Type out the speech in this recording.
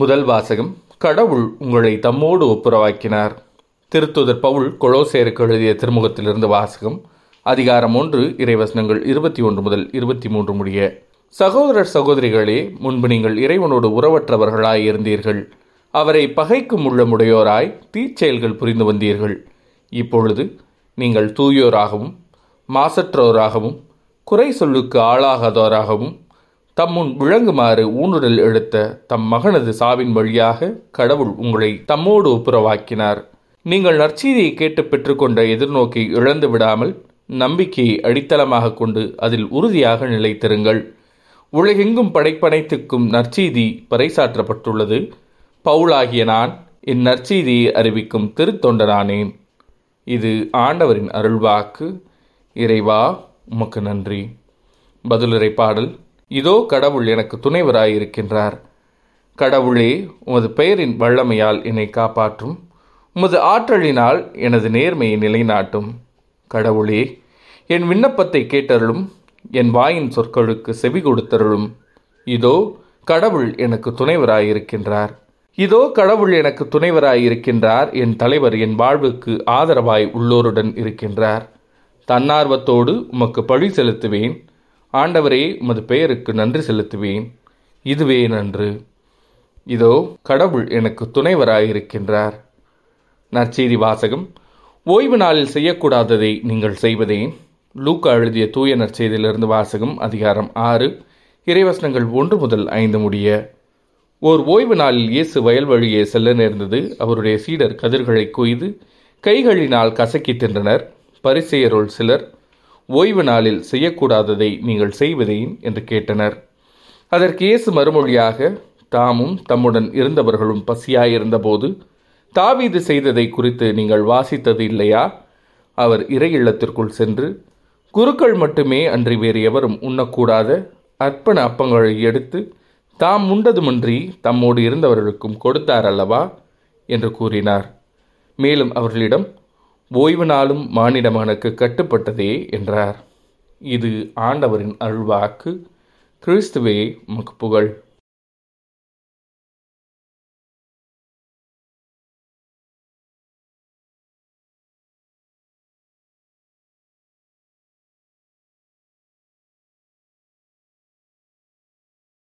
முதல் வாசகம் கடவுள் உங்களை தம்மோடு ஒப்புரவாக்கினார். திருத்துதர் பவுல் கொலோசேருக்கு எழுதிய திருமுகத்திலிருந்து வாசகம் அதிகாரம் ஒன்று இறைவசனங்கள் இருபத்தி ஒன்று முதல் இருபத்தி மூன்று முடிய சகோதரர் சகோதரிகளே முன்பு நீங்கள் இறைவனோடு உறவற்றவர்களாய் இருந்தீர்கள். அவரை பகைக்கும் உள்ளமுடையோராய் தீச்செயல்கள் புரிந்து வந்தீர்கள். இப்பொழுது நீங்கள் தூயோராகவும் மாசற்றோராகவும் குறை சொல்லுக்கு ஆளாகாதோராகவும் தம்முன் விளங்குமாறு ஊனுடல் எடுத்த தம் மகனது சாவின் வழியாக கடவுள் உங்களை தம்மோடு ஒப்புரவாக்கினார். நீங்கள் நற்செய்தியை கேட்டு பெற்றுக்கொண்ட எதிர்நோக்கை இழந்து விடாமல் நம்பிக்கையை அடித்தளமாக கொண்டு அதில் உறுதியாக நிலைத்திருங்கள். உலகெங்கும் படைப்பனைத்துக்கும் நற்செய்தி பறைசாற்றப்பட்டுள்ளது. பவுலாகிய நான் என் நற்செய்தியை அறிவிக்கும் திருத்தொண்டனானேன். இது ஆண்டவரின் அருள்வாக்கு. இறைவா உமக்கு நன்றி. பதிலுரை பாடல் இதோ கடவுள் எனக்கு துணைவராயிருக்கின்றார். கடவுளே உமது பெயரின் வல்லமையால் என்னை காப்பாற்றும். உமது ஆற்றலினால் எனது நேர்மையை நிலைநாட்டும். கடவுளே என் விண்ணப்பத்தை கேட்டருளும். என் வாயின் சொற்களுக்கு செவி கொடுத்தருளும். இதோ கடவுள் எனக்கு துணைவராயிருக்கின்றார். இதோ கடவுள் எனக்கு துணைவராயிருக்கின்றார். என் தலைவர் என் வாழ்வுக்கு ஆதரவாய் உள்ளோருடன் இருக்கின்றார். தன்னார்வத்தோடு உமக்கு பழி செலுத்துவேன். ஆண்டவரே உமது பெயருக்கு நன்றி செலுத்துவேன். இதுவே நன்று. இதோ கடவுள் எனக்கு துணைவராயிருக்கின்றார். நற்செய்தி வாசகம். ஓய்வு நாளில் செய்யக்கூடாததை நீங்கள் செய்வதேன் லூக்கா எழுதிய தூய நற்செய்தியிலிருந்து வாசகம் அதிகாரம் ஆறு இறைவசனங்கள் ஒன்று முதல் ஐந்து முடிய. ஓர் ஓய்வு நாளில் இயேசு வயல் வழியே செல்ல நேர்ந்தது. அவருடைய சீடர் கதிர்களை கொய்து கைகளினால் கசக்கி தின்றனர். பரிசெயருள் சிலர் ஓய்வு நாளில் செய்யக்கூடாததை நீங்கள் செய்வதேன் என்று கேட்டனர். அதற்கு இயேசு மறுமொழியாக தாமும் தம்முடன் இருந்தவர்களும் பசியாயிருந்தபோது தாவீது செய்ததை குறித்து நீங்கள் வாசித்தது இல்லையா அவர் இறை இல்லத்திற்குள் சென்று குருக்கள் மட்டுமே அன்றி வேறு எவரும் உண்ணக்கூடாத அர்ப்பண அப்பங்களை எடுத்து தாம் உண்டதுமன்றி தம்மோடு இருந்தவர்களுக்கும் கொடுத்தார் அல்லவா என்று கூறினார். மேலும் அவர்களிடம் ஓய்வு நாளும் மானிடமானுக்கு கட்டுப்பட்டதே என்றார். இது ஆண்டவரின் அருள்வாக்கு. கிறிஸ்துவே உமக்கு புகழ்.